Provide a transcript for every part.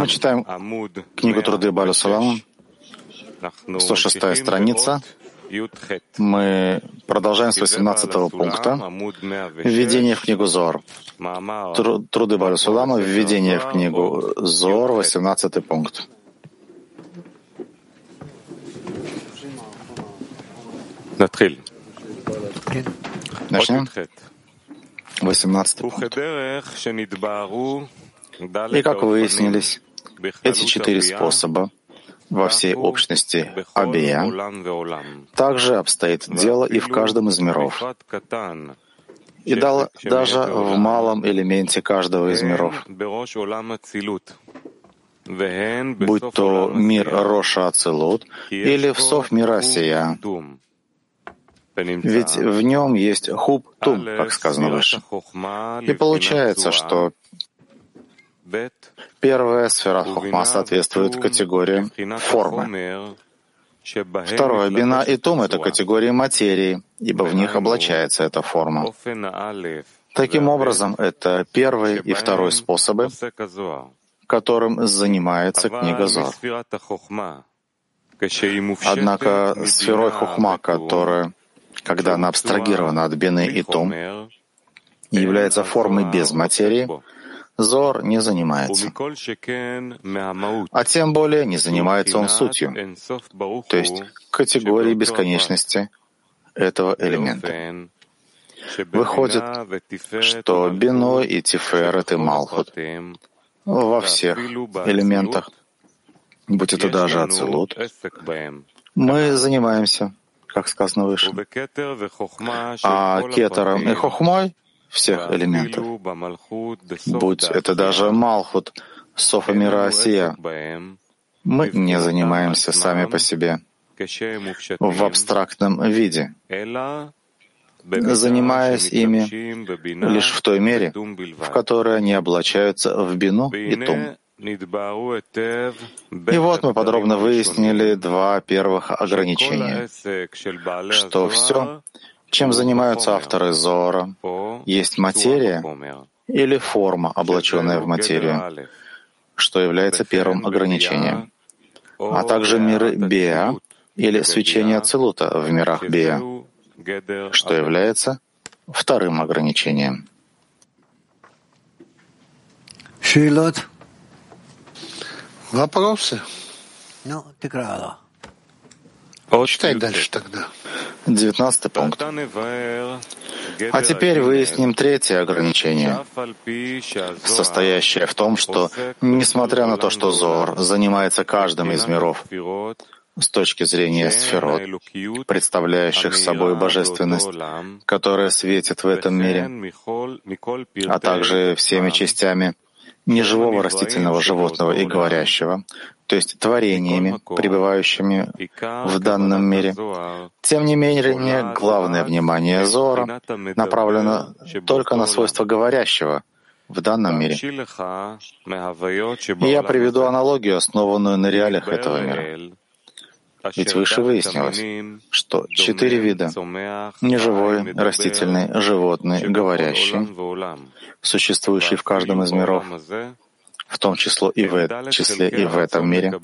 Мы читаем книгу Труды Баля Сулама, 106 страница. Мы продолжаем с 18 пункта. Введение в книгу Зор. Труды Баля Сулама, введение в книгу Зор, 18 пункт. Начнем. 18 пункт. И как выяснились, эти четыре способа во всей общности Абия также обстоит дело и в каждом из миров, и даже в малом элементе каждого из миров, будь то мир Роша Ацелут или в Сов мира Сия, ведь в нем есть хуб тум, как сказано выше. И получается, что первая сфера хухма соответствует категории формы. Второе, бина и тум — это категории материи, ибо в них облачается эта форма. Таким образом, это первый и второй способы, которым занимается книга Зор. Однако сферой хухма, которая когда она абстрагирована от бины и том и является формой без материи, Зор не занимается. А тем более не занимается он сутью, то есть категорией бесконечности этого элемента. Выходит, что Бино и Тиферет и Малхут во всех элементах, будь это даже Ацелут, мы занимаемся как сказано выше. А кетером и хохмой всех элементов, будь это даже Малхут, Софа мира Осия, мы не занимаемся сами по себе. в абстрактном виде, занимаясь ими лишь в той мере, в которой они облачаются в бину и тум. И вот мы подробно выяснили два первых ограничения, что все, чем занимаются авторы Зора, есть материя или форма, облаченная в материю, что является первым ограничением, а также миры Беа или свечение Целута в мирах Беа, что является вторым ограничением. Шилот. Вопросы? Ну, ты крала. Читай дальше тогда. Девятнадцатый пункт. А теперь выясним третье ограничение, состоящее в том, что, несмотря на то, что Зор занимается каждым из миров с точки зрения сферот, представляющих собой божественность, которая светит в этом мире, а также всеми частями неживого растительного животного и говорящего, то есть творениями, пребывающими в данном мире. Тем не менее, главное внимание Зора направлено только на свойства говорящего в данном мире. И я приведу аналогию, основанную на реалиях этого мира. Ведь выше выяснилось, что четыре вида — неживой, растительный, животный, говорящий, существующий в каждом из миров, в том числе и в, числе и в этом мире,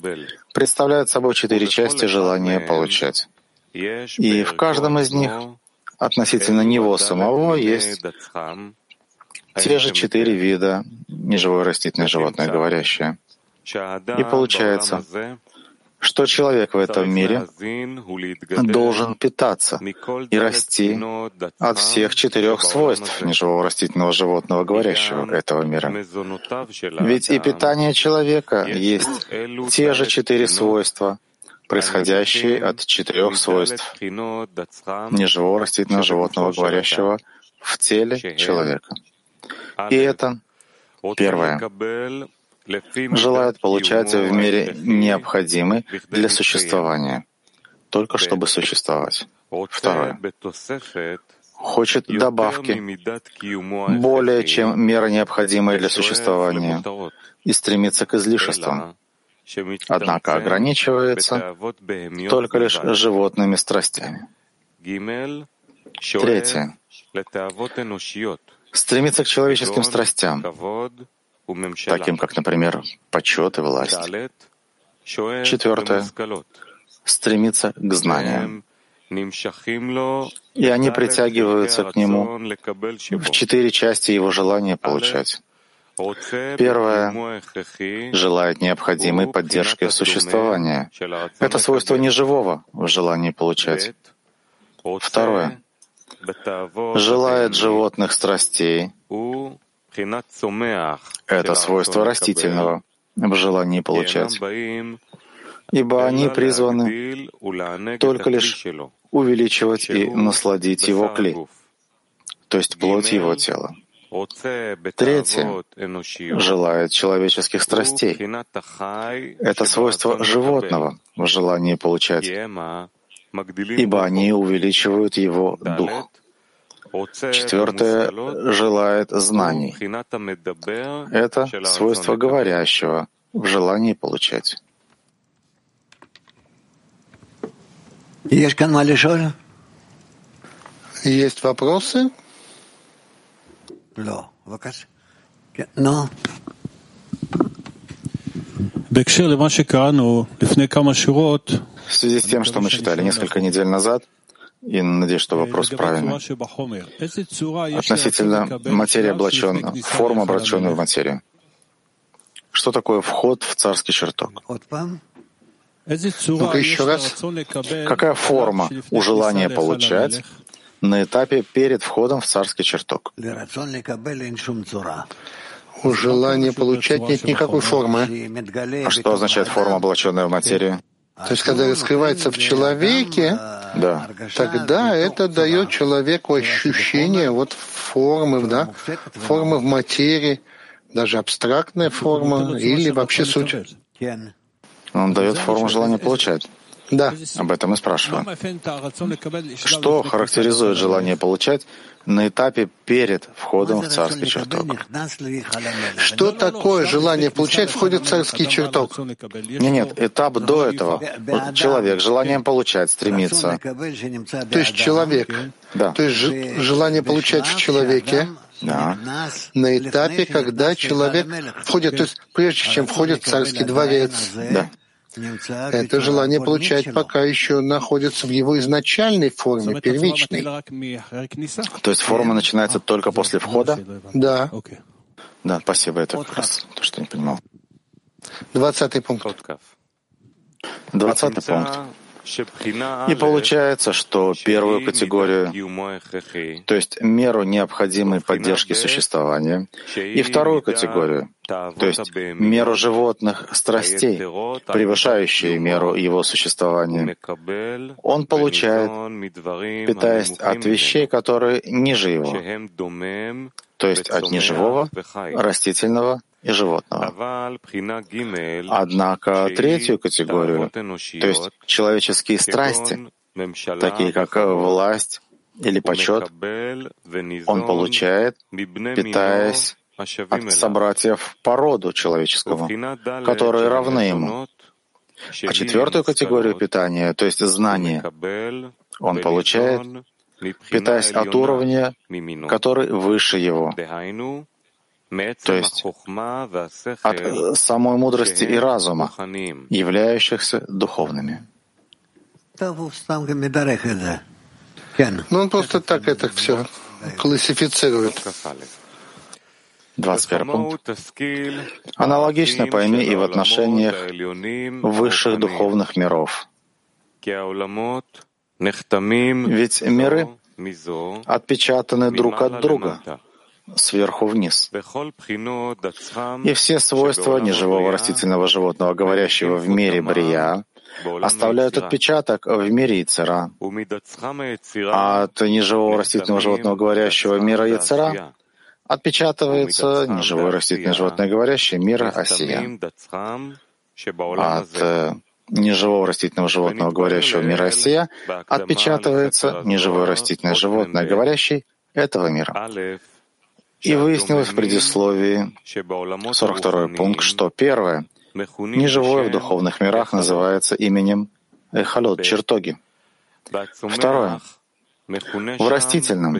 представляют собой четыре части желания получать. И в каждом из них относительно него самого есть те же четыре вида неживое растительное животное говорящее. И получается, что человек в этом мире должен питаться и расти от всех четырех свойств неживого растительного животного, говорящего этого мира. Ведь и питание человека есть те же четыре свойства, происходящие от четырех свойств неживого растительного животного, говорящего в теле человека. И это первое желает получать в мире необходимый для существования, только чтобы существовать. Второе. Хочет добавки более чем мера необходимая для существования и стремится к излишествам, однако ограничивается только лишь животными страстями. Третье стремится к человеческим страстям, таким как, например, почет и власть. Четвертое — стремится к знаниям. И они притягиваются к нему в четыре части его желания получать. Первое — желает необходимой поддержки существования. Это свойство неживого в желании получать. Второе — желает животных страстей. Это свойство растительного в желании получать, ибо они призваны только лишь увеличивать и насладить его кли, то есть плоть его тела. Третье — желает человеческих страстей. Это свойство животного в желании получать, ибо они увеличивают его дух. Четвертое желает знаний. Это свойство говорящего в желании получать. Есть вопросы? Но. В связи с тем, что мы читали несколько недель назад, и надеюсь, что вопрос правильный. Относительно материи облаченной, формы обращенной в материю. Что такое вход в царский чертог? Ну-ка еще раз. Какая форма у желания получать на этапе перед входом в царский чертог. У желания получать нет никакой формы. А что означает форма, облаченная в материю? То есть, когда раскрывается в человеке, да. тогда это дает человеку ощущение вот формы, да, формы в материи, даже абстрактная форма или вообще суть. Он дает форму желания получать. Да. Об этом и спрашиваю. Что характеризует желание получать на этапе перед входом в царский чертог? Что такое желание получать входит в царский чертог? Нет, нет, этап до этого. Вот человек желанием получать стремится. То есть человек. Да. То есть желание получать в человеке да. на этапе, когда человек входит, то есть прежде чем входит в царский дворец. Да. Это желание получать пока еще находится в его изначальной форме, первичной. То есть форма начинается только после входа? Да. Да, спасибо, это как раз то, что не понимал. Двадцатый пункт. Двадцатый пункт. И получается, что первую категорию, то есть меру необходимой поддержки существования, и вторую категорию, то есть меру животных страстей, превышающие меру его существования, он получает, питаясь от вещей, которые ниже его, то есть от неживого, растительного и животного. Однако третью категорию, то есть человеческие страсти, такие как власть или почет, он получает, питаясь от собратьев по роду человеческому, которые равны ему. А четвертую категорию питания, то есть знания, он получает, питаясь от уровня, который выше его, то есть от самой мудрости и разума, являющихся духовными. Ну, он просто так это все классифицирует. 21 пункт. Аналогично пойми и в отношениях высших духовных миров. Ведь миры отпечатаны друг от друга, сверху вниз. И все свойства неживого растительного животного, говорящего в мире Брия, оставляют отпечаток в мире Яцера. А от неживого растительного животного, говорящего мира Яцера, отпечатывается неживое растительное животное, говорящее мира Осия. От неживого растительного животного, говорящего мира Осия, отпечатывается неживое растительное животное, говорящее этого мира. И выяснилось в предисловии 42 пункт, что первое, неживое в духовных мирах называется именем Эхалот, чертоги. Второе, В растительном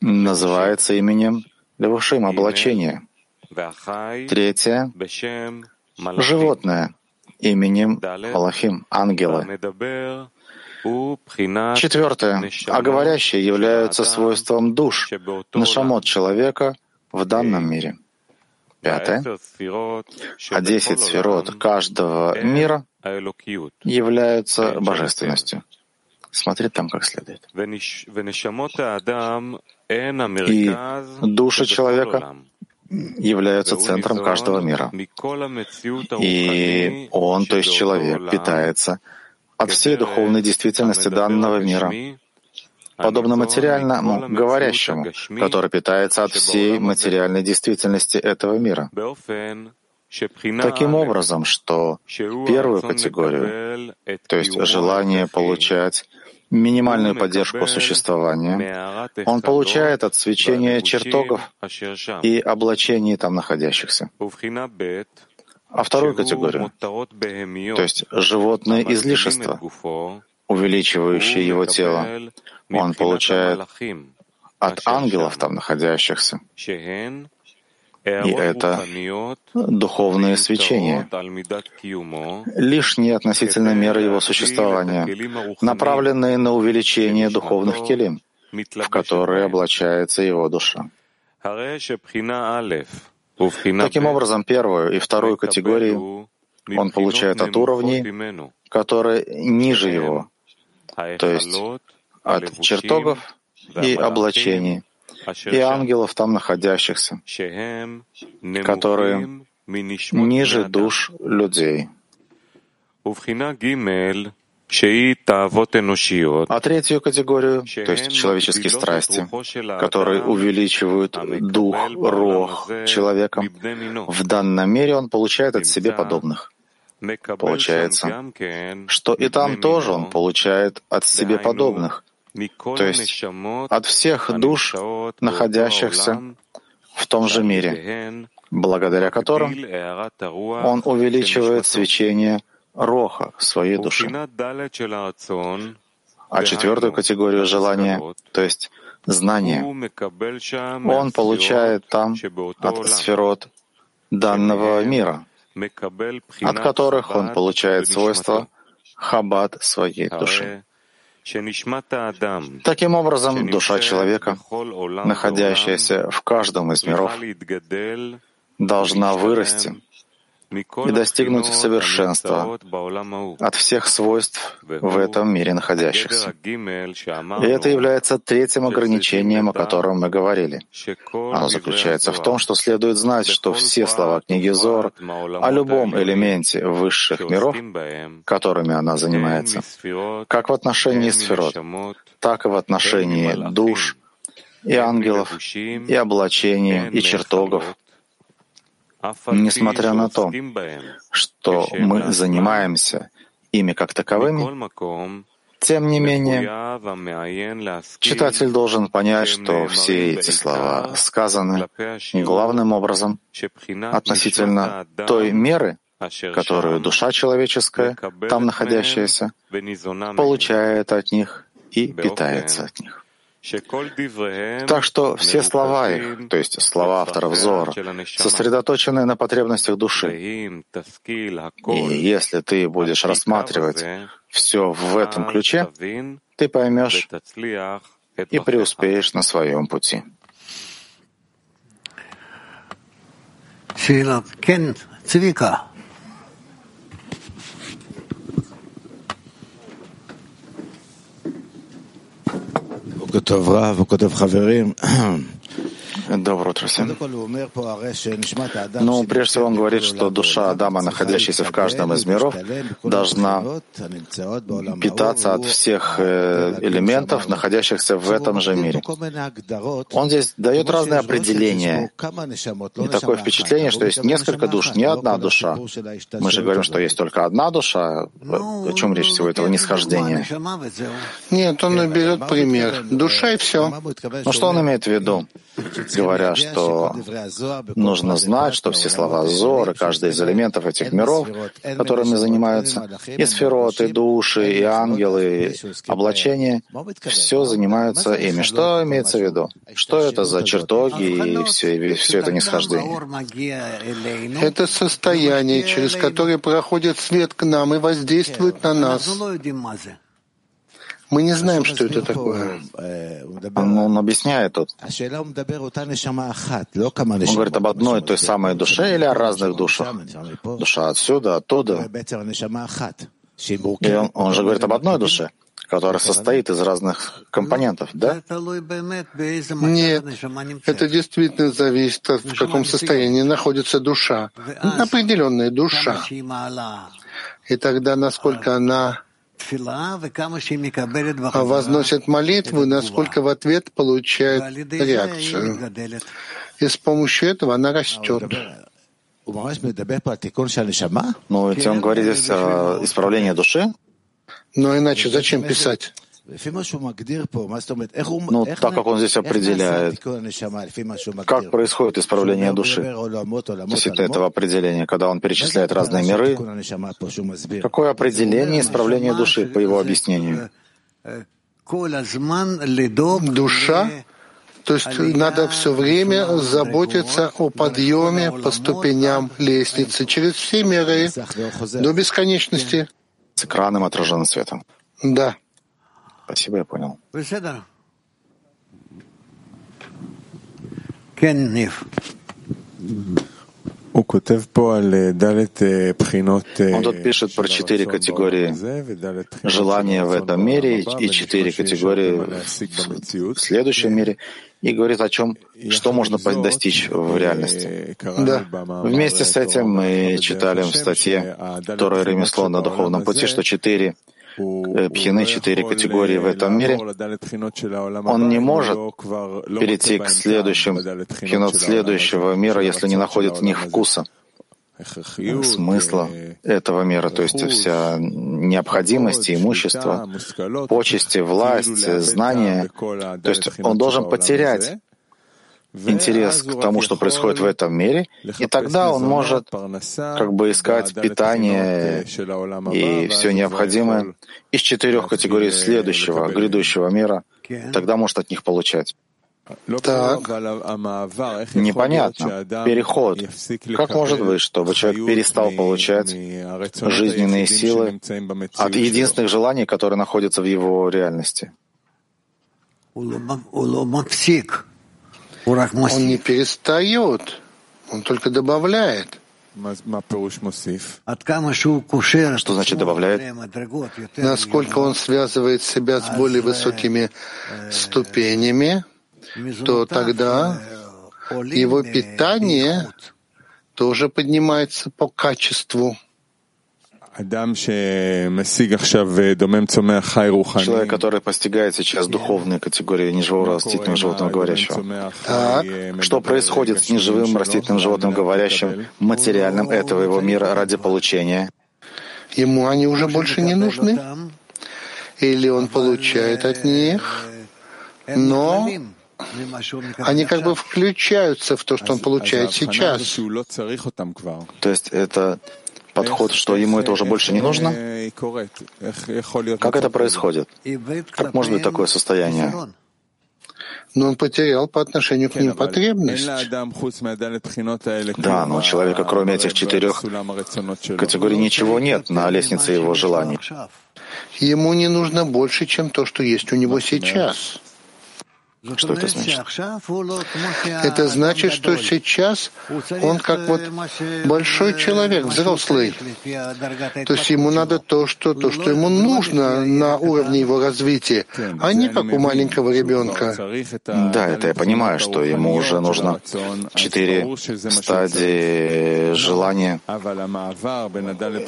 называется именем Левушим облачение. Третье — животное именем Малахим, ангелы. Четвертое. А говорящие являются свойством душ, нашамот человека в данном мире. Пятое. А десять сферот каждого мира являются божественностью. Смотри там как следует. И души человека являются центром каждого мира. И он, то есть человек, питается от всей духовной действительности данного мира, подобно материальному говорящему, который питается от всей материальной действительности этого мира. Таким образом, что первую категорию, то есть желание получать минимальную поддержку существования, он получает от свечения чертогов и облачений там находящихся. А вторую категорию, то есть животное излишество, увеличивающее его тело, он получает от ангелов там находящихся. И это духовное свечение, лишние относительно меры его существования, направленные на увеличение духовных келим, в которые облачается его душа. Таким образом, первую и вторую категории он получает от уровней, которые ниже его, то есть от чертогов и облачений, и ангелов там находящихся, которые ниже душ людей. А третью категорию, то есть человеческие страсти, которые увеличивают дух, рох человека, в данном мире он получает от себе подобных. Получается, что и там тоже он получает от себе подобных, то есть от всех душ, находящихся в том же мире, благодаря которым он увеличивает свечение роха своей души. А четвертую категорию желания, то есть знания, он получает там от сферот данного мира, от которых он получает свойства хаббат своей души. Таким образом, душа человека, находящаяся в каждом из миров, должна вырасти и достигнуть совершенства от всех свойств в этом мире находящихся. И это является третьим ограничением, о котором мы говорили. Оно заключается в том, что следует знать, что все слова книги Зор о любом элементе высших миров, которыми она занимается, как в отношении сферот, так и в отношении душ, и ангелов, и облачений, и чертогов, Несмотря на то, что мы занимаемся ими как таковыми, тем не менее, читатель должен понять, что все эти слова сказаны главным образом относительно той меры, которую душа человеческая, там находящаяся, получает от них и питается от них. Так что все слова их, то есть слова авторов Зора, сосредоточены на потребностях души. И если ты будешь рассматривать все в этом ключе, ты поймешь и преуспеешь на своем пути. Цвика. בוקר טוב רב, בוקר טוב חברים. Доброе утро всем. Ну, прежде всего, он говорит, что душа Адама, находящаяся в каждом из миров, должна питаться от всех э, элементов, находящихся в этом же мире. Он здесь дает разные определения. И такое впечатление, что есть несколько душ, не одна душа. Мы же говорим, что есть только одна душа. О чем речь всего этого нисхождения? Нет, он берет пример. Душа и все. Ну что он имеет в виду? Говоря, что нужно знать, что все слова Зор и каждый из элементов этих миров, которыми занимаются, и сферот, и души, и ангелы, и облачения, все занимаются ими. Что имеется в виду? Что это за чертоги и все, и все это нисхождение? Это состояние, через которое проходит свет к нам и воздействует на нас. Мы не знаем, что это такое. Он, он объясняет тут. Он говорит об одной той самой душе или о разных душах? Душа отсюда, оттуда. И он, он же говорит об одной душе, которая состоит из разных компонентов, да? Нет, это действительно зависит от в каком состоянии находится душа. Определенная душа. И тогда, насколько она возносит молитву, насколько в ответ получает реакцию. И с помощью этого она растет. Ну, ведь он говорит здесь о исправлении души. Но иначе зачем писать? Ну, так как он здесь определяет, как происходит исправление души, действительно этого определения, когда он перечисляет разные миры, какое определение исправления души, по его объяснению? Душа то есть надо все время заботиться о подъеме по ступеням лестницы через все миры до бесконечности. С экраном отраженным светом. Да. Спасибо, я понял. Он тут пишет про четыре категории желания в этом мире и четыре категории в следующем мире и говорит о чем, что можно достичь в реальности. Да. Вместе с этим мы читали в статье «Второе ремесло на духовном пути», что четыре Э, пхины, четыре категории в этом мире, он не может перейти к следующим пхинот следующего мира, если не находит в них вкуса. Смысла этого мира, то есть вся необходимость, имущество, почести, власть, знания. То есть он должен потерять интерес к тому, что происходит в этом мире, и тогда он может как бы искать питание и все необходимое из четырех категорий следующего, грядущего мира, тогда может от них получать. Так. Непонятно. Переход. Как может быть, чтобы человек перестал получать жизненные силы от единственных желаний, которые находятся в его реальности? Он не перестает, он только добавляет. Что значит добавляет? Насколько он связывает себя с более высокими ступенями, то тогда его питание тоже поднимается по качеству. Человек, который постигает сейчас духовные категории неживого растительного животного говорящего. Так, что происходит с неживым растительным животным говорящим, материальным этого его мира ради получения? Ему они уже больше не нужны? Или он получает от них, но они как бы включаются в то, что он получает сейчас. То есть это подход, что ему это уже больше не нужно? Как это происходит? Как может быть такое состояние? но он потерял по отношению к ним потребность. Да, но у человека, кроме этих четырех категорий, ничего нет на лестнице его желаний. Ему не нужно больше, чем то, что есть у него сейчас. Что это значит? Это значит, что сейчас он как вот большой человек, взрослый. То есть ему надо то, что, то, что ему нужно на уровне его развития, а не как у маленького ребенка. Да, это я понимаю, что ему уже нужно четыре стадии желания.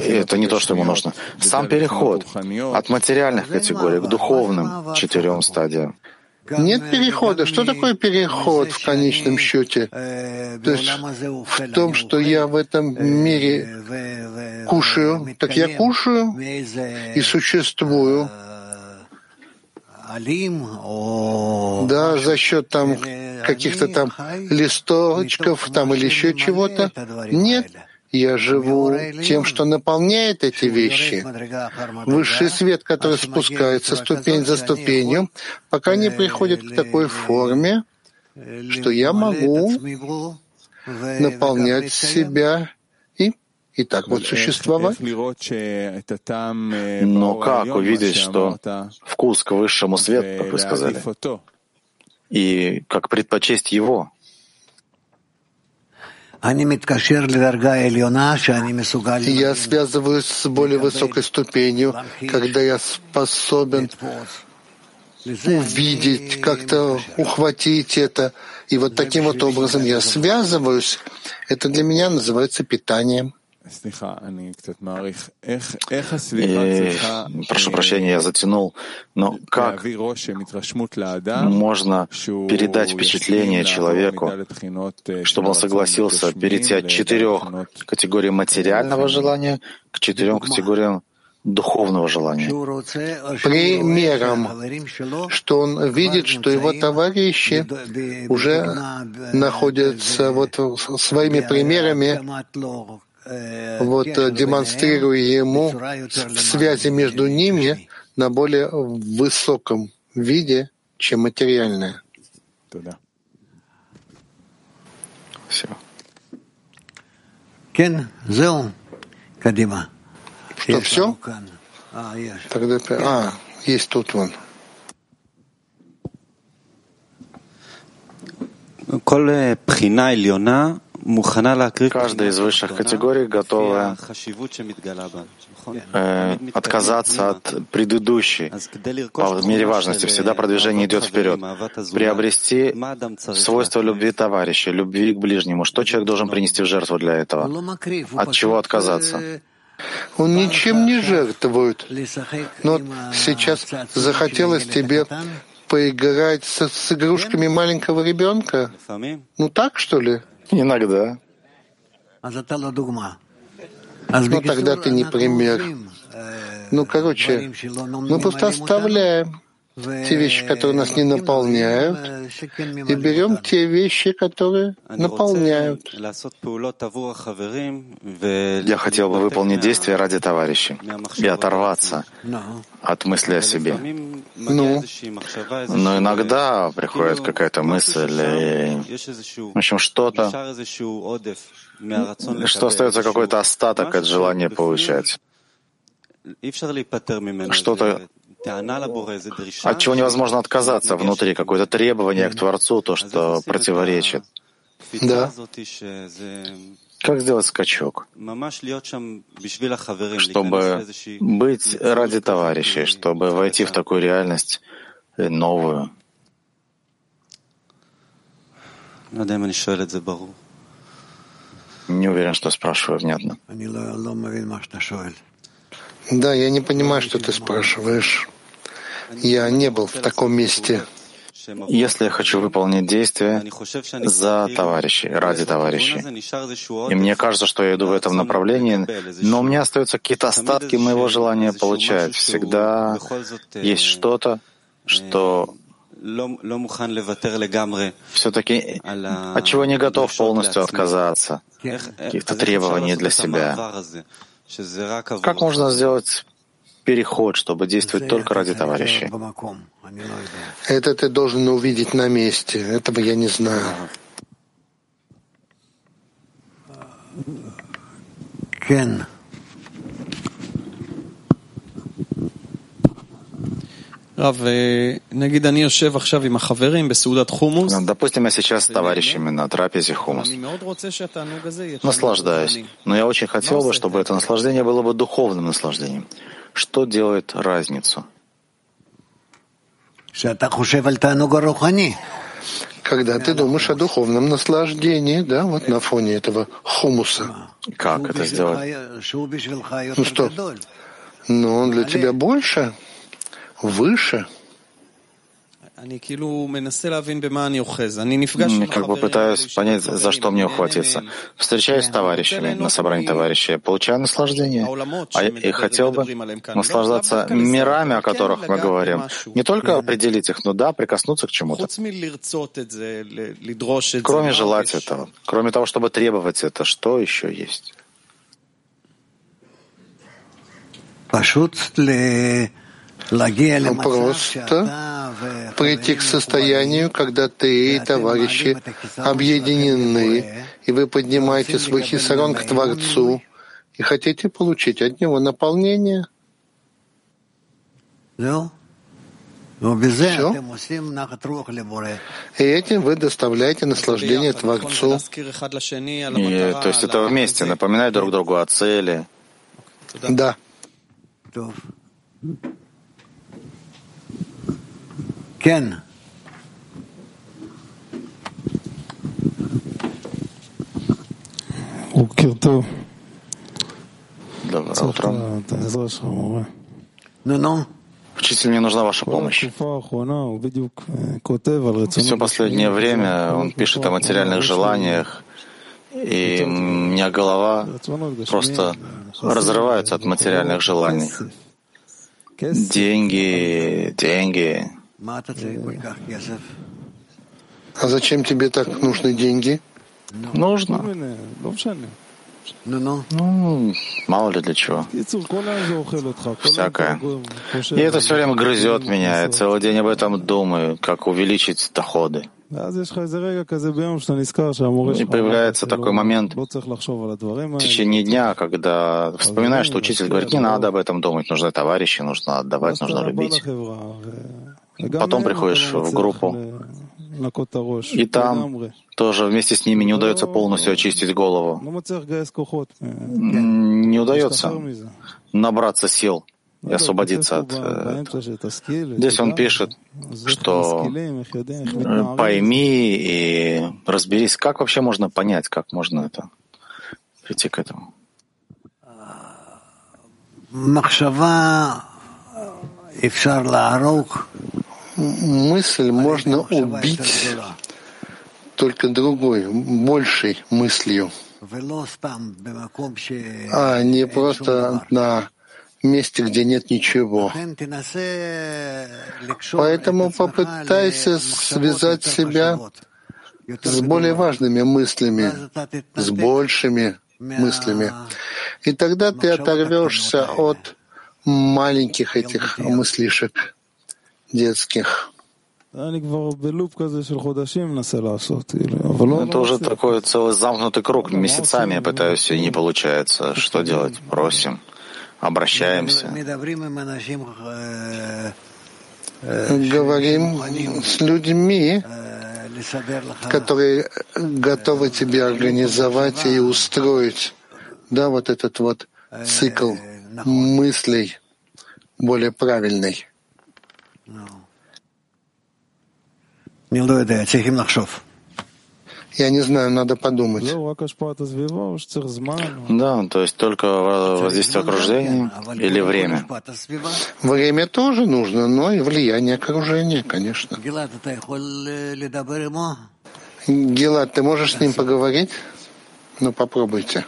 И это не то, что ему нужно. Сам переход от материальных категорий к духовным четырем стадиям. Нет перехода. Что такое переход в конечном счете? То есть в том, что я в этом мире кушаю, так я кушаю и существую да, за счет там каких-то там листочков там или еще чего-то. Нет, я живу тем, что наполняет эти вещи. Высший свет, который спускается ступень за ступенью, пока не приходит к такой форме, что я могу наполнять себя и, и так вот существовать. Но как увидеть, что вкус к высшему свету, как вы сказали, и как предпочесть его? Я связываюсь с более высокой ступенью, когда я способен увидеть, как-то ухватить это. И вот таким вот образом я связываюсь. Это для меня называется питанием. И, прошу прощения, я затянул, но как можно передать впечатление человеку, чтобы он согласился перейти от четырех категорий материального желания к четырем категориям духовного желания. Примером, что он видит, что его товарищи уже находятся вот своими примерами вот э, демонстрируя ему связи между ними на более высоком виде, чем материальное. Все. Что, все? Тогда, а, есть тут вон. כל בחינה עליונה Каждая из высших категорий готова э, отказаться от предыдущей по мере важности. Всегда продвижение идет вперед. Приобрести свойство любви товарища, любви к ближнему. Что человек должен принести в жертву для этого? От чего отказаться? Он ничем не жертвует. Но сейчас захотелось тебе поиграть с, с игрушками маленького ребенка? Ну так, что ли? Иногда. Ну тогда ты не пример. Ну, короче, мы просто оставляем те вещи, которые нас не наполняют, и берем те вещи, которые наполняют. Я хотел бы выполнить действия ради товарищей и оторваться от мысли о себе. Ну, но иногда приходит какая-то мысль, и, в общем, что-то, что остается какой-то остаток от желания получать. Что-то от чего невозможно отказаться внутри, какое-то требование к Творцу, то, что противоречит. Да. Как сделать скачок? Чтобы быть ради товарищей, чтобы войти в такую реальность э, новую. Не уверен, что спрашиваю внятно. Да, я не понимаю, что ты спрашиваешь. Я не был в таком месте. Если я хочу выполнить действие за товарищей, ради товарищей, и мне кажется, что я иду в этом направлении, но у меня остаются какие-то остатки моего желания получать. Всегда есть что-то, что все-таки от чего не готов полностью отказаться, каких-то требований для себя. Как можно сделать переход, чтобы действовать только ради товарищей? Это ты должен увидеть на месте. Этого я не знаю. Кен. Допустим, я сейчас с товарищами на трапезе хумус. Наслаждаюсь. Но я очень хотел бы, чтобы это наслаждение было бы духовным наслаждением. Что делает разницу? Когда ты думаешь о духовном наслаждении, да, вот на фоне этого хумуса. Как это сделать? Ну что? Ну, он для тебя больше? Выше. как бы пытаюсь понять, за что мне ухватиться. Встречаюсь с товарищами на собрании товарищей, получаю наслаждение. А я хотел бы наслаждаться мирами, о которых мы говорим. Не только определить их, но да, прикоснуться к чему-то. Кроме желать этого, кроме того, чтобы требовать это, что еще есть? Просто прийти к состоянию, когда ты и товарищи объединены, и вы поднимаете свой хисарон к Творцу и хотите получить от него наполнение. Все. И этим вы доставляете наслаждение Творцу. И, то есть это вместе, напоминать друг другу о цели. Да. Доброе утро. Ну, ну. Учитель, мне нужна ваша помощь. Все последнее время он пишет о материальных желаниях, и у меня голова просто разрывается от материальных желаний. Деньги, деньги. А зачем тебе так нужны деньги? Нужно. Ну, ну, мало ли для чего. Всякое. И это все время грызет меня. Я целый день об этом думаю, как увеличить доходы. И появляется такой момент в течение дня, когда вспоминаешь, что учитель говорит, не надо об этом думать, нужны товарищи, нужно отдавать, нужно любить. Потом приходишь в группу, и там тоже вместе с ними не удается полностью очистить голову. Не удается набраться сил и освободиться от этого. Здесь он пишет, что пойми и разберись, как вообще можно понять, как можно это прийти к этому. Мысль можно убить только другой, большей мыслью, а не просто на месте, где нет ничего. Поэтому попытайся связать себя с более важными мыслями, с большими мыслями. И тогда ты оторвешься от маленьких этих мыслишек детских. Это уже такой целый замкнутый круг. Месяцами я пытаюсь, и не получается. Что делать? Просим обращаемся. Говорим с людьми, которые готовы тебе организовать и устроить, да, вот этот вот цикл мыслей более правильный. Я не знаю, надо подумать. Да, то есть только воздействие окружения или время? Время тоже нужно, но и влияние окружения, конечно. Гилад, ты можешь с ним поговорить? Ну, попробуйте.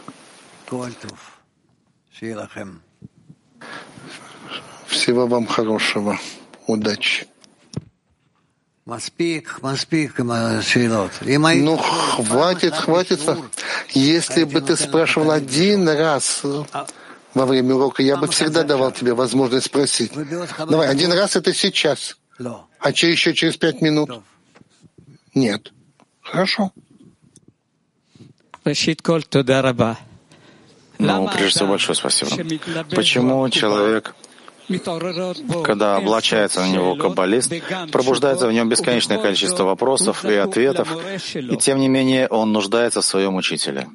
Всего вам хорошего. Удачи. Ну, хватит, хватит. Если бы ты спрашивал один раз во время урока, я бы всегда давал тебе возможность спросить. Давай, один раз это сейчас. А че еще через пять минут? Нет. Хорошо. Ну, прежде всего, большое спасибо. Почему человек когда облачается на него каббалист, пробуждается в нем бесконечное количество вопросов и ответов, и тем не менее он нуждается в своем учителе.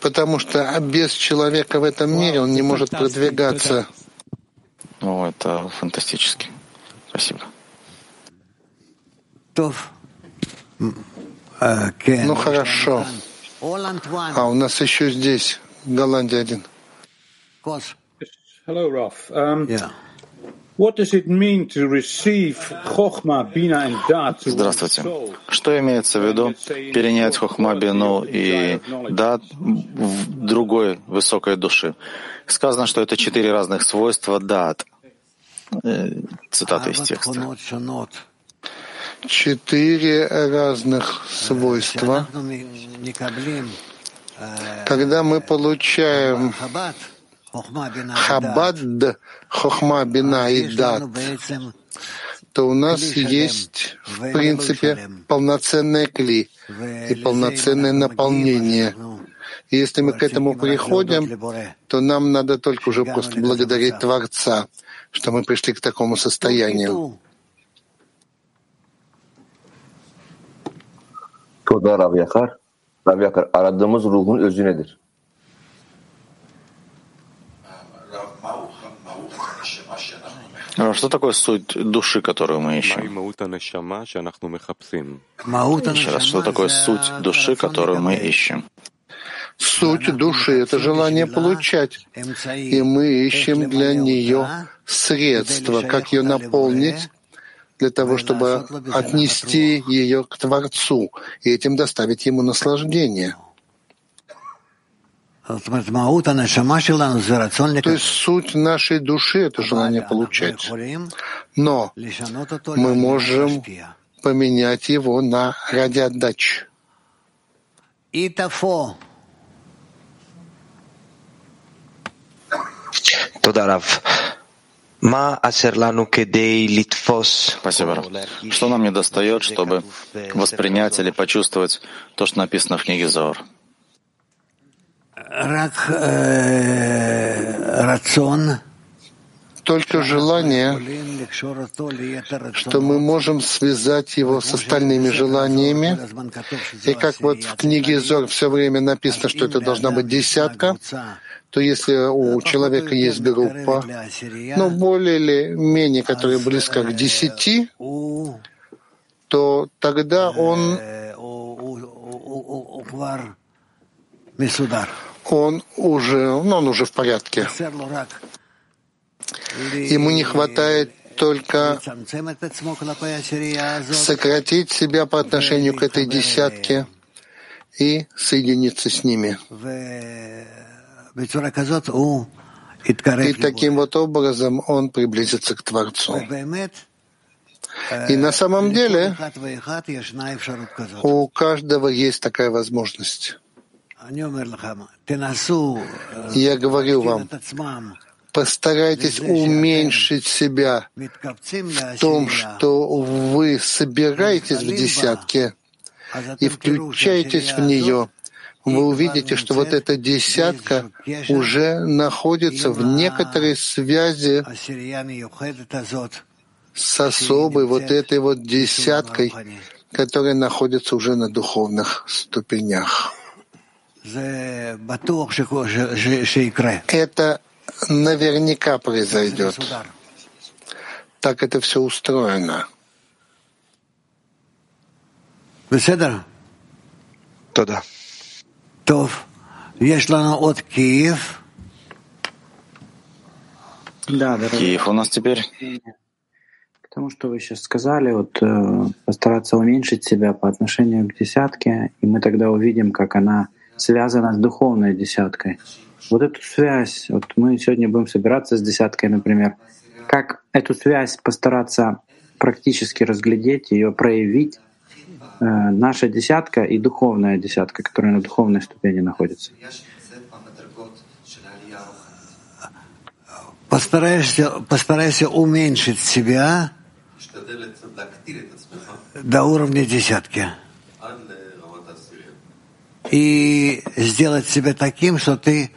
Потому что без человека в этом мире он не может продвигаться. Ну, это фантастически. Спасибо. Ну хорошо. А у нас еще здесь Голландия один. Hello, Ralph. Um, yeah. Здравствуйте. Что имеется в виду перенять хохма, бину и дат в другой высокой души? Сказано, что это четыре разных свойства дат. Э, цитата из текста. Четыре разных свойства. Когда мы получаем Хабад, Хохма, Бина и Дат, то у нас есть, в принципе, полноценное кли и полноценное наполнение. И если мы к этому приходим, то нам надо только уже просто благодарить Творца, что мы пришли к такому состоянию. Toda Rav Yakar. Rav Yakar, aradığımız ruhun özü nedir? Что такое суть души, которую мы ищем? Еще раз, что такое суть души, которую мы ищем? Суть души — это желание получать, и мы ищем для нее средства, как ее наполнить, для того, чтобы отнести ее к Творцу и этим доставить ему наслаждение. То есть суть нашей души — это желание получать. Но мы можем поменять его на ради отдачи. Спасибо, Что нам не достает, чтобы воспринять или почувствовать то, что написано в книге Зор? Только желание, что мы можем связать его с остальными желаниями. И как вот в книге Зор все время написано, что это должна быть десятка, то если у человека есть группа, но более или менее, которая близка к десяти, то тогда он он уже, ну, он уже в порядке. Ему не хватает только сократить себя по отношению к этой десятке и соединиться с ними. И таким вот образом он приблизится к Творцу. И на самом деле у каждого есть такая возможность. Я говорю вам, постарайтесь уменьшить себя в том, что вы собираетесь в десятке и включаетесь в нее. Вы увидите, что вот эта десятка уже находится в некоторой связи с особой вот этой вот десяткой, которая находится уже на духовных ступенях. Это наверняка произойдет. Так это все устроено. Тогда. Тов. Ешлана от Киев. Да, дорогие. Киев у нас теперь. К тому, что вы сейчас сказали, вот э, постараться уменьшить себя по отношению к десятке, и мы тогда увидим, как она связана с духовной десяткой. Вот эту связь, вот мы сегодня будем собираться с десяткой, например, как эту связь постараться практически разглядеть, ее проявить, э, наша десятка и духовная десятка, которая на духовной ступени находится. Постарайся, постарайся уменьшить себя до уровня десятки и сделать себя таким, что ты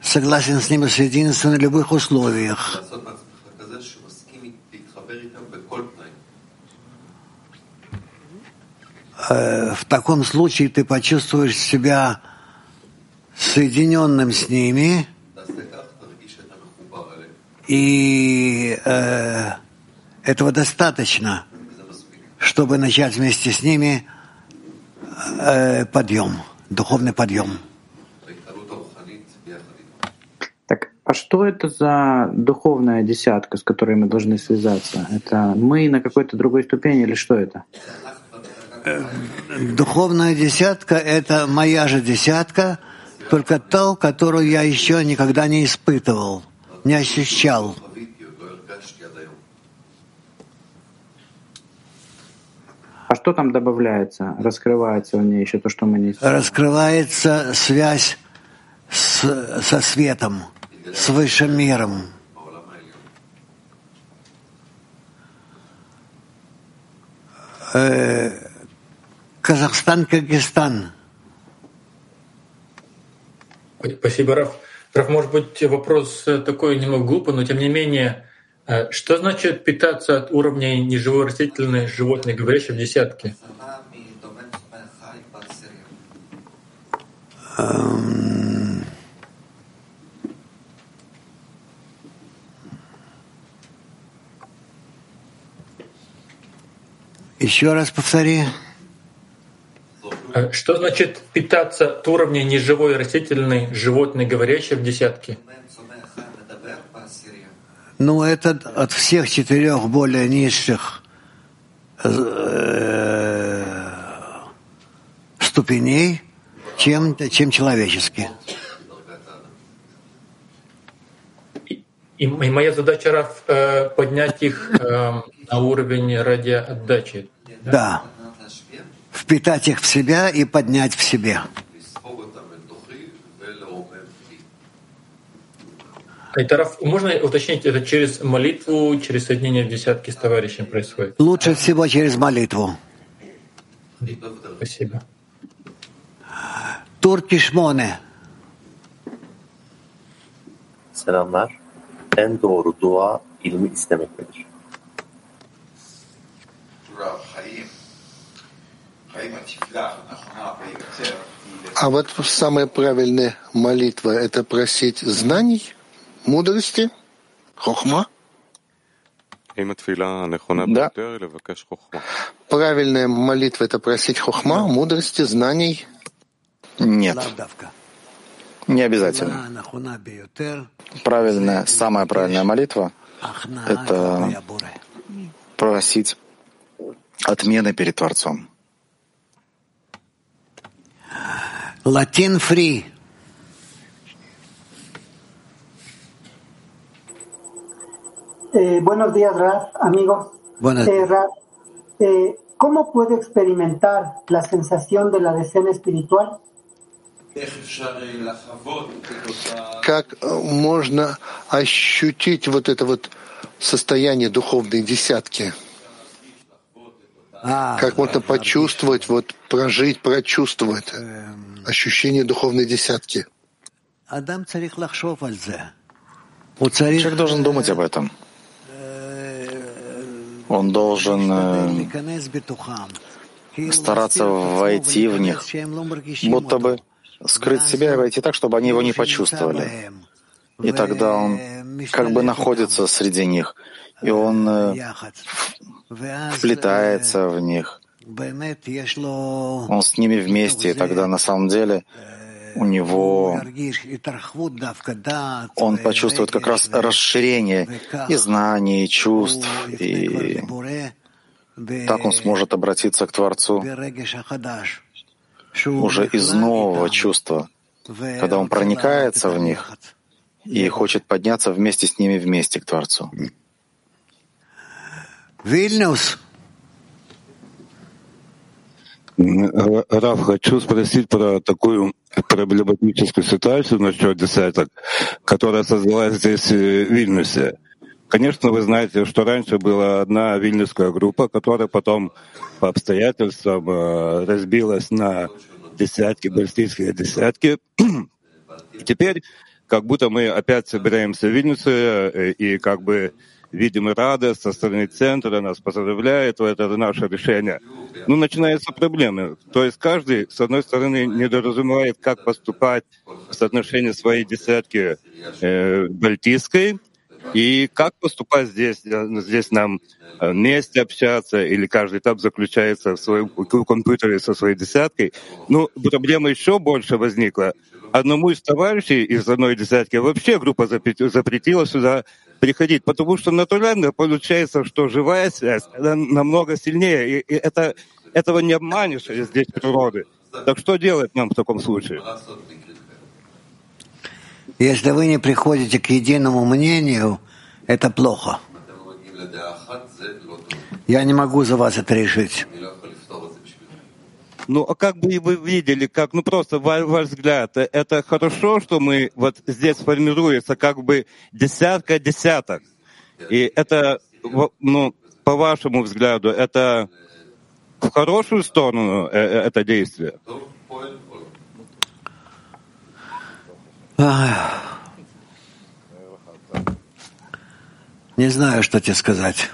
согласен с ними соединиться на любых условиях. Э, в таком случае ты почувствуешь себя соединенным с ними, и э, этого достаточно, чтобы начать вместе с ними подъем, духовный подъем. Так, а что это за духовная десятка, с которой мы должны связаться? Это мы на какой-то другой ступени или что это? Духовная десятка — это моя же десятка, только то, которую я еще никогда не испытывал, не ощущал. А что там добавляется, раскрывается в ней еще то, что мы не Раскрывается связь с, со светом, с высшим миром. Э, Казахстан, Кыргызстан. Спасибо, Раф. Раф, может быть, вопрос такой немного глупый, но тем не менее, э, что значит питаться от уровня неживой растительной животной, говорящей в десятке? Эм, Еще раз повтори. Э, что значит питаться от уровня неживой растительной животной, говорящей в десятке? Ну, это от всех четырех более низших э, ступеней, чем, чем человеческие. И, и моя задача, Раф, э, поднять их на уровень ради отдачи. Да. да. Впитать их в себя и поднять в себе. Это, можно уточнить, это через молитву, через соединение в десятки с товарищем происходит? Лучше всего через молитву. Спасибо. Турки Шмоне. Selamlar. En doğru dua ilmi istemek midir? А вот самая правильная молитва — это просить знаний, мудрости, хохма? Да. Правильная молитва — это просить хохма, мудрости, знаний? Нет. Не обязательно. Правильная, самая правильная молитва — это просить отмены перед Творцом. Латин фри. Eh, buenos días, Raf, amigos. Buenos eh, Raf, eh, ¿Cómo puedo experimentar la sensación de la decena espiritual? Как можно ощутить вот это вот состояние духовной десятки? Как можно почувствовать, вот прожить, прочувствовать ощущение духовной десятки? Человек должен думать об этом. Он должен э, стараться войти в них, будто бы скрыть себя и войти так, чтобы они его не почувствовали. И тогда он как бы находится среди них, и он э, вплетается в них. Он с ними вместе, и тогда на самом деле у него он почувствует как раз расширение и знаний, и чувств, и так он сможет обратиться к Творцу уже из нового чувства, когда он проникается в них и хочет подняться вместе с ними вместе к Творцу. Вильнюс. Раф, хочу спросить про такую проблематическую ситуацию насчет десяток, которая создалась здесь в Вильнюсе. Конечно, вы знаете, что раньше была одна вильнюсская группа, которая потом по обстоятельствам э, разбилась на десятки, бальтийские десятки. И теперь как будто мы опять собираемся в Вильнюсе э, и как бы видим радость со стороны центра, нас поздравляет, это наше решение. Ну, начинаются проблемы. То есть каждый, с одной стороны, недоразумевает, как поступать в соотношении своей десятки э, бальтийской, И как поступать здесь? Здесь нам э, вместе общаться или каждый этап заключается в своем компьютере со своей десяткой? Ну, проблема еще больше возникла. Одному из товарищей из одной десятки вообще группа запретила сюда приходить, потому что натурально получается, что живая связь намного сильнее, и это, этого не обманешь здесь природы. Так что делать нам в таком случае? Если вы не приходите к единому мнению, это плохо. Я не могу за вас это решить. Ну, а как бы вы видели, как, ну просто ваш, ваш взгляд, э, это хорошо, что мы вот здесь формируется как бы десятка десяток. И это, ну, по вашему взгляду, это в хорошую сторону э, э, это действие? Не знаю, что тебе сказать.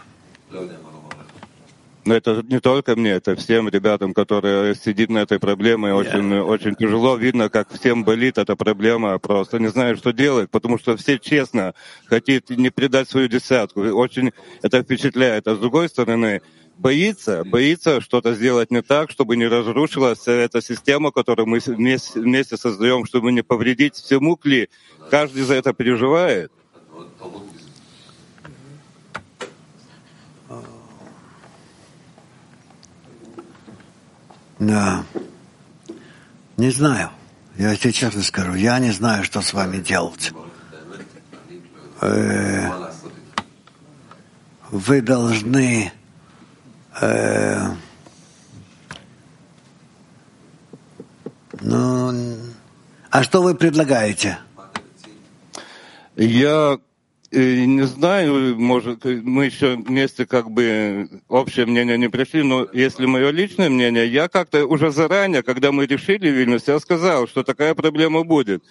Но это не только мне, это всем ребятам, которые сидят на этой проблеме. Очень, yeah. очень тяжело видно, как всем болит эта проблема. Просто не знаю, что делать, потому что все честно хотят не предать свою десятку. Очень это впечатляет. А с другой стороны, боится, боится что-то сделать не так, чтобы не разрушилась эта система, которую мы вместе, вместе создаем, чтобы не повредить всему кли. Каждый за это переживает. Да. Не знаю. Я тебе честно скажу, я не знаю, что с вами делать. Э, вы должны э, ну, а что вы предлагаете? Я не знаю, может, мы еще вместе как бы общее мнение не пришли, но если мое личное мнение, я как-то уже заранее, когда мы решили Вильнюс, я сказал, что такая проблема будет.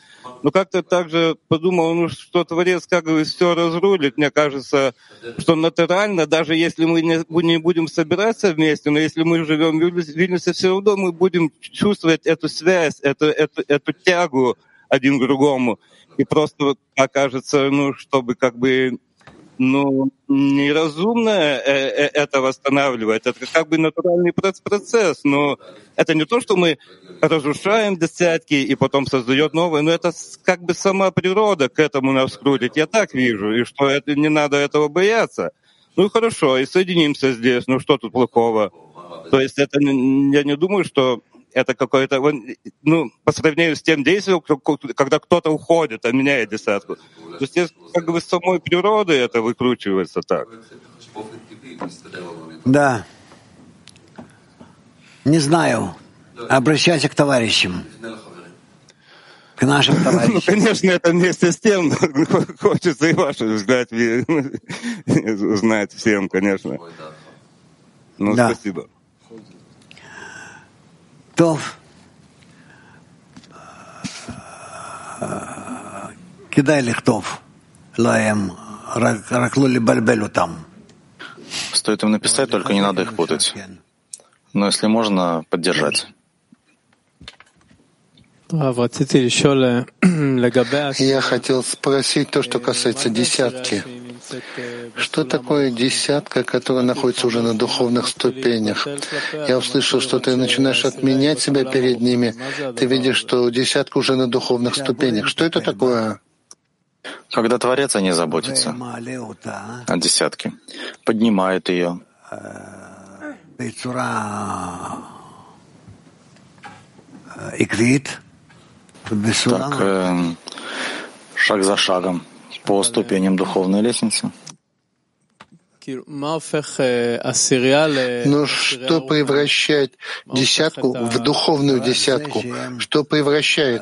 Но как-то также подумал, ну что Творец как бы все разрулит. Мне кажется, что натурально, даже если мы не, не будем собираться вместе, но если мы живем в Вильнюсе, все равно мы будем чувствовать эту связь, эту, эту, эту тягу один к другому и просто окажется, ну, чтобы как бы ну, неразумно э, э, это восстанавливать. Это как бы натуральный процесс, но это не то, что мы разрушаем десятки и потом создает новые, но это как бы сама природа к этому нас крутит. Я так вижу, и что это, не надо этого бояться. Ну хорошо, и соединимся здесь, ну что тут плохого? То есть это, я не думаю, что это какое-то, ну, по сравнению с тем действием, когда кто-то уходит, а меняет десятку. То есть как бы с самой природы это выкручивается так. Да. Не знаю. Обращайся к товарищам. К нашим ну, товарищам. Ну, конечно, это вместе с тем хочется и ваш взгляд узнать всем, конечно. Ну, да. спасибо. Кидай лихтов лаем, раклули бальбелю там. Стоит им написать, только не надо их путать. Но если можно, поддержать. Я хотел спросить то, что касается десятки. Что такое десятка, которая находится уже на духовных ступенях? Я услышал, что ты начинаешь отменять себя перед ними. Ты видишь, что десятка уже на духовных ступенях. Что это такое? Когда Творец о ней заботится, о десятке, поднимает ее, так, э, шаг за шагом по ступеням духовной лестницы. Но что превращает десятку в духовную десятку? Что превращает?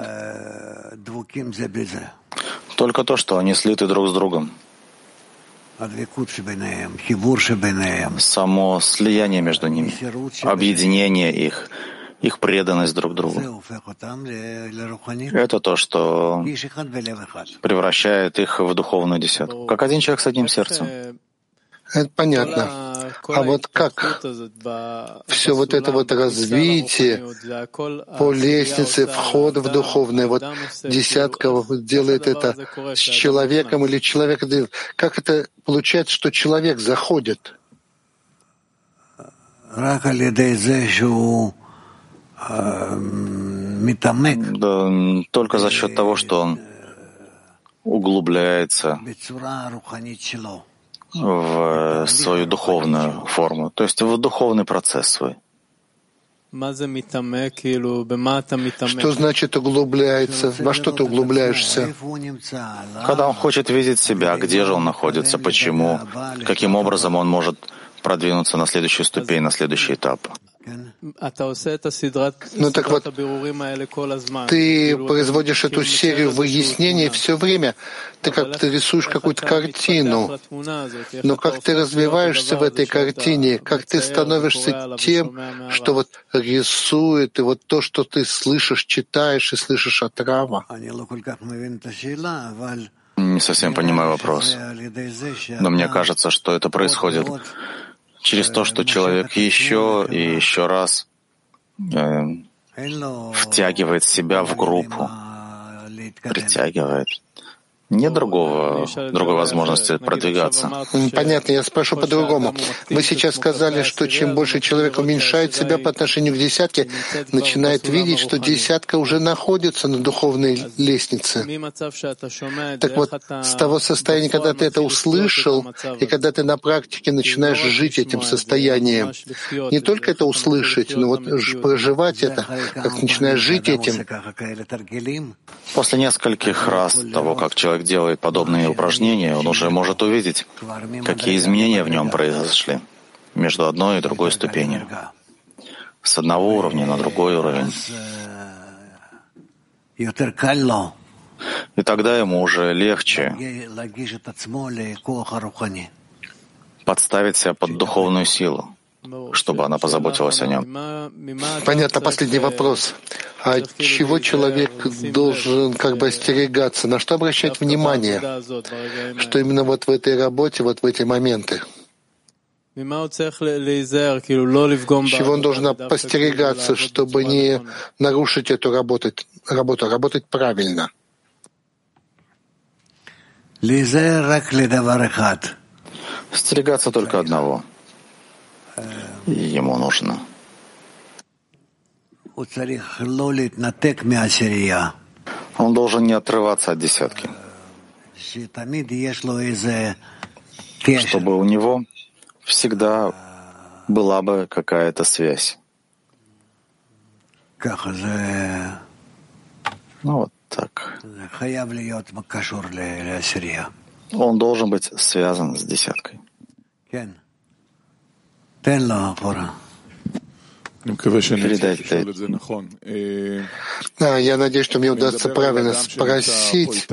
Только то, что они слиты друг с другом. Само слияние между ними, объединение их, их преданность друг другу. Это то, что превращает их в духовную десятку, как один человек с одним сердцем. Это понятно. А вот как все вот это вот развитие по лестнице входа в духовное, вот десятка делает это с человеком или человек делает. Как это получается, что человек заходит? Да, только за счет того, что он углубляется в свою духовную форму, то есть в духовный процесс свой. Что значит углубляется? Во что ты углубляешься? Когда он хочет видеть себя, где же он находится, почему, каким образом он может продвинуться на следующую ступень, на следующий этап. Ну так вот, ты производишь эту серию выяснений все время. Ты как ты рисуешь какую-то картину. Но как ты развиваешься в этой картине, как ты становишься тем, что вот рисует, и вот то, что ты слышишь, читаешь и слышишь от Рава. Не совсем понимаю вопрос. Но мне кажется, что это происходит через то, что человек еще и еще раз э, втягивает себя в группу, притягивает. Нет другого, другой возможности продвигаться. Понятно, я спрошу по-другому. Вы сейчас сказали, что чем больше человек уменьшает себя по отношению к десятке, начинает видеть, что десятка уже находится на духовной лестнице. Так вот, с того состояния, когда ты это услышал, и когда ты на практике начинаешь жить этим состоянием, не только это услышать, но вот проживать это, как начинаешь жить этим. После нескольких раз того, как человек человек делает подобные упражнения, он уже может увидеть, какие изменения в нем произошли между одной и другой ступенью, с одного уровня на другой уровень. И тогда ему уже легче подставить себя под духовную силу чтобы она позаботилась о нем. Понятно, последний вопрос. А чего человек должен как бы остерегаться? На что обращать внимание? Что именно вот в этой работе, вот в эти моменты? Чего он должен постерегаться, чтобы не нарушить эту работу, работу, работать правильно? Стерегаться только одного — ему нужно. Он должен не отрываться от десятки, чтобы у него всегда была бы какая-то связь. Ну вот так. Он должен быть связан с десяткой. Да, я надеюсь, что мне удастся правильно спросить.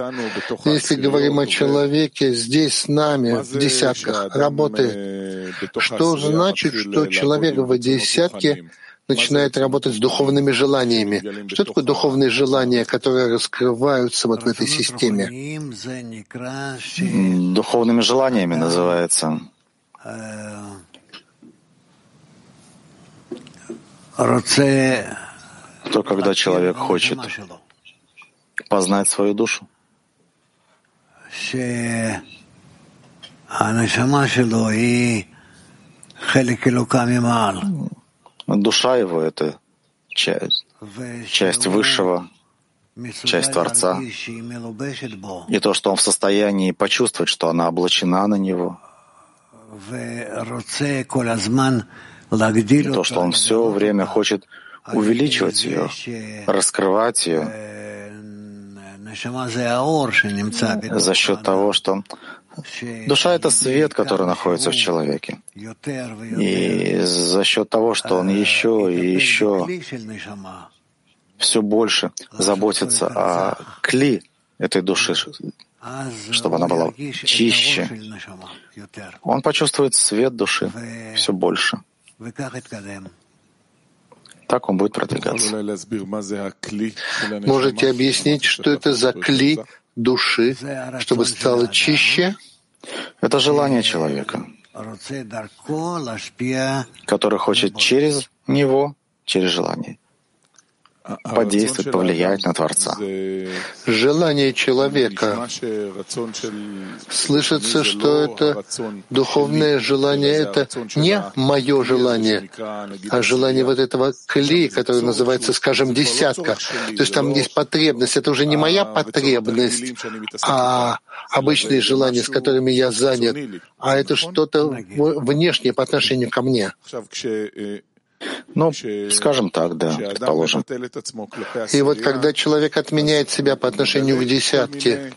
Если говорим о человеке здесь с нами, в десятках, работает, что значит, что человек в десятке начинает работать с духовными желаниями. Что такое духовные желания, которые раскрываются вот в этой системе? Духовными желаниями называется то когда человек хочет познать свою душу, душа его — это часть, часть высшего, часть Творца, и то, что он в состоянии почувствовать, что она облачена на него — то, что он все время хочет увеличивать ее, раскрывать ее за счет того, что душа — это свет, который находится в человеке. И за счет того, что он еще и еще все больше заботится о кли этой души, чтобы она была чище, он почувствует свет души все больше. Так он будет продвигаться. Можете объяснить, что это за кли души, чтобы стало чище? Это желание человека. который хочет через него, через желание, подействовать, повлиять на Творца. Желание человека. Слышится, что это духовное желание, это не мое желание, а желание вот этого кли, который называется, скажем, десятка. То есть там есть потребность. Это уже не моя потребность, а обычные желания, с которыми я занят, а это что-то внешнее по отношению ко мне. Ну, скажем так, да, предположим. И вот когда человек отменяет себя по отношению к десятке,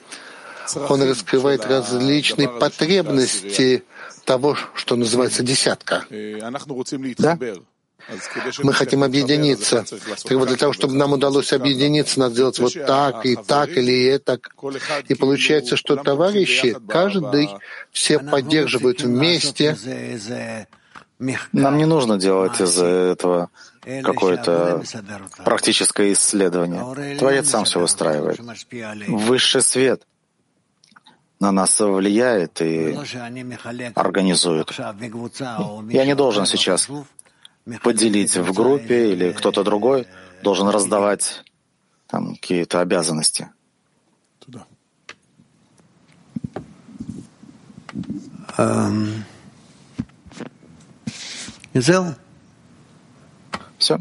он раскрывает различные потребности того, что называется десятка. Да? Мы хотим объединиться. Так вот, для того, чтобы нам удалось объединиться, надо сделать вот так, и так, или это. И получается, что товарищи, каждый, все поддерживают вместе, нам не нужно делать из этого какое-то практическое исследование. Творец сам все устраивает. Высший свет на нас влияет и организует. Я не должен сейчас поделить в группе или кто-то другой должен раздавать там какие-то обязанности. Um... Все?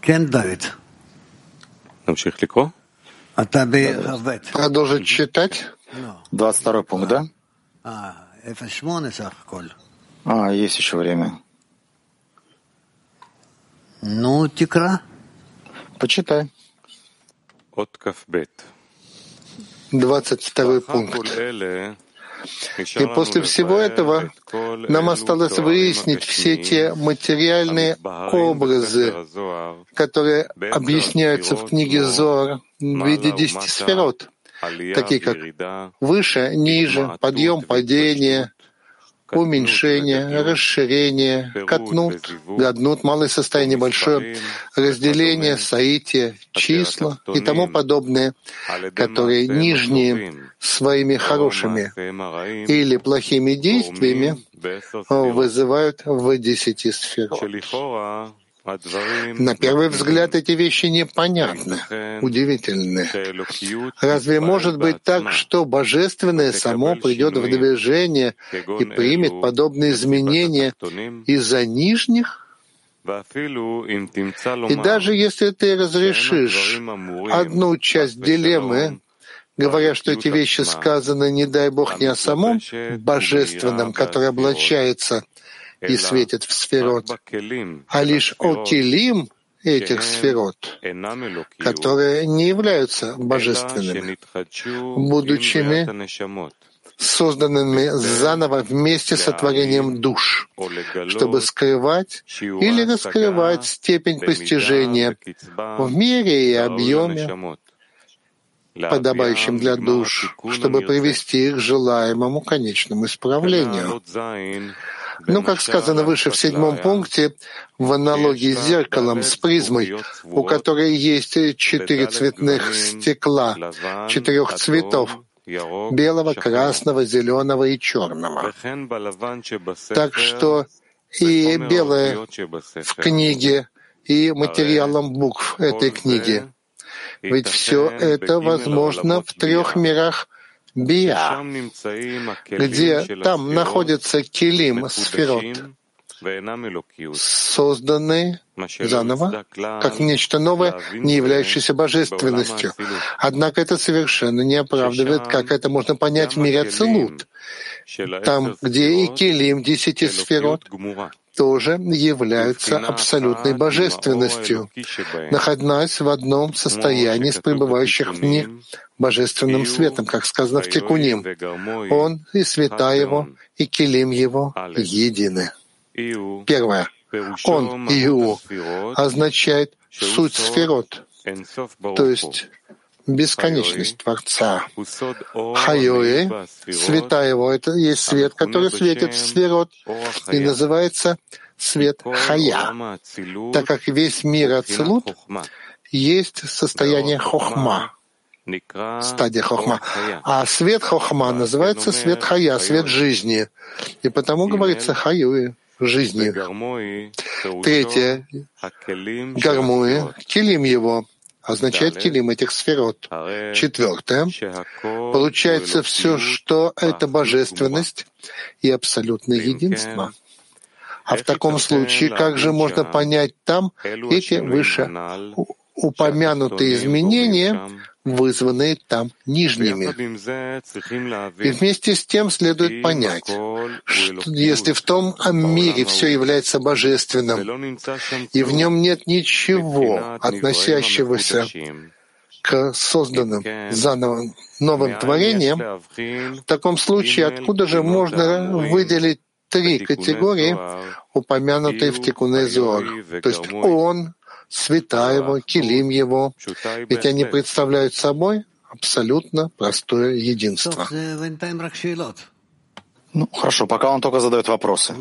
Кен Давид. Намших легко. А Продолжить читать. Ну. 22 пункт, да? А, а, есть еще время. Ну, тикра. Почитай. От Кафбет. 22 пункт. И после всего этого нам осталось выяснить все те материальные образы, которые объясняются в книге Зор в виде десяти сферот, такие как выше, ниже, подъем, падение, уменьшение, расширение, катнут, гаднут, малое состояние, большое разделение, соитие, числа и тому подобное, которые нижние своими хорошими или плохими действиями вызывают в десяти сферах. На первый взгляд эти вещи непонятны, удивительны. Разве может быть так, что Божественное само придет в движение и примет подобные изменения из-за нижних? И даже если ты разрешишь одну часть дилеммы, говоря, что эти вещи сказаны, не дай Бог, не о самом Божественном, который облачается и светит в сферот, а лишь о келим этих сферот, которые не являются божественными, будучими созданными заново вместе с сотворением душ, чтобы скрывать или раскрывать степень постижения в мере и объеме, подобающим для душ, чтобы привести их к желаемому конечному исправлению. Ну, как сказано выше в седьмом пункте, в аналогии с зеркалом, с призмой, у которой есть четыре цветных стекла, четырех цветов, белого, красного, зеленого и черного. Так что и белое в книге, и материалом букв этой книги. Ведь все это возможно в трех мирах Бия, где там находится килим, сферот, созданные заново, как нечто новое, не являющееся божественностью. Однако это совершенно не оправдывает, как это можно понять в мире Ацелут, там, где и килим десяти сферот тоже являются абсолютной божественностью, находясь в одном состоянии с пребывающих в них божественным светом, как сказано в Тикуним. Он и света его, и килим его едины. Первое. Он, Иу, означает суть сферот, то есть бесконечность Творца. Хайоэ, света его, это есть свет, который светит в сферот и называется свет Хая, так как весь мир Ацелут есть состояние Хохма, стадия хохма. А свет хохма называется свет хая, свет жизни. И потому говорится хаюи, жизни. Третье. Гармуи, килим его означает килим этих сферот. Четвертое. Получается все, что это божественность и абсолютное единство. А в таком случае, как же можно понять там эти выше упомянутые изменения, вызванные там нижними. И вместе с тем следует понять, что если в том мире все является божественным, и в нем нет ничего, относящегося к созданным заново новым творениям, в таком случае откуда же можно выделить три категории, упомянутые в Тикуне Зор, то есть он, света его, килим его, ведь они представляют собой абсолютно простое единство. Ну, хорошо, пока он только задает вопросы.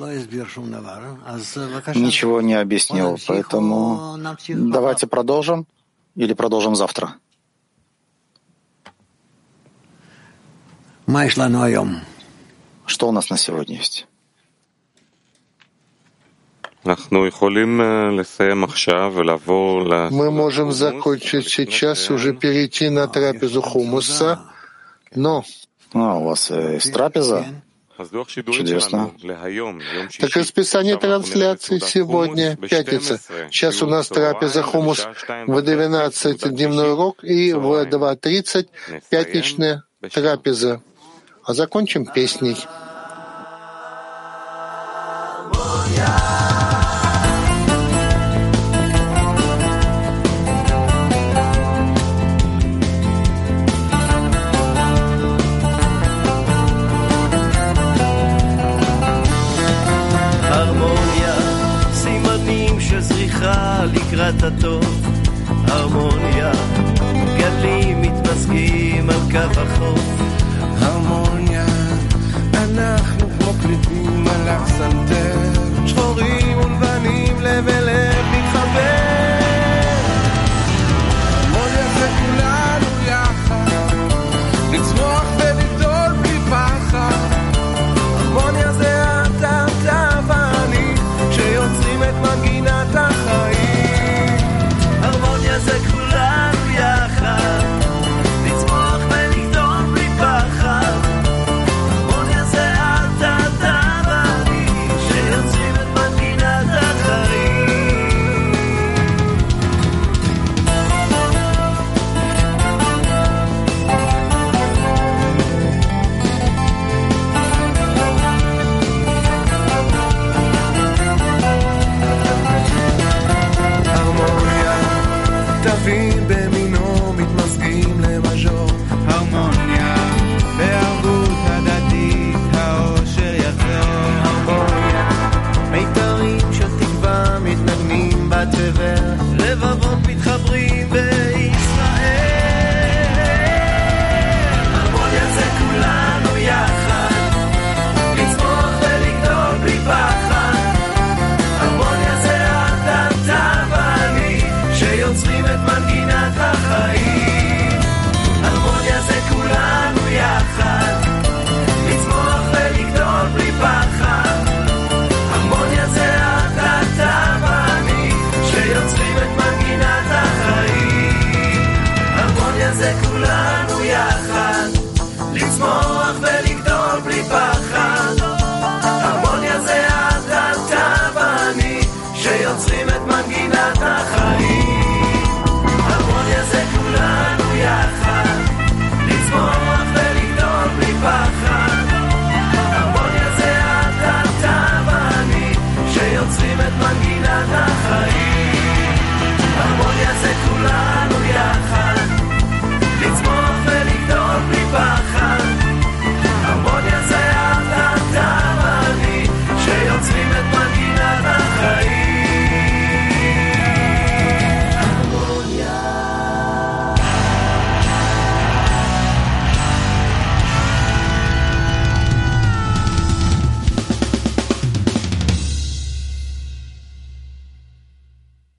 Ничего не объяснил, поэтому давайте продолжим или продолжим завтра. Что у нас на сегодня есть? Мы можем закончить сейчас уже перейти на а, трапезу хумуса, но... Ну, а, у вас э, есть трапеза? Чудесно. Так расписание трансляции сегодня, пятница. Сейчас у нас трапеза хумус в 12 дневной урок и в 2.30 пятничная трапеза. А закончим песней. Yeah.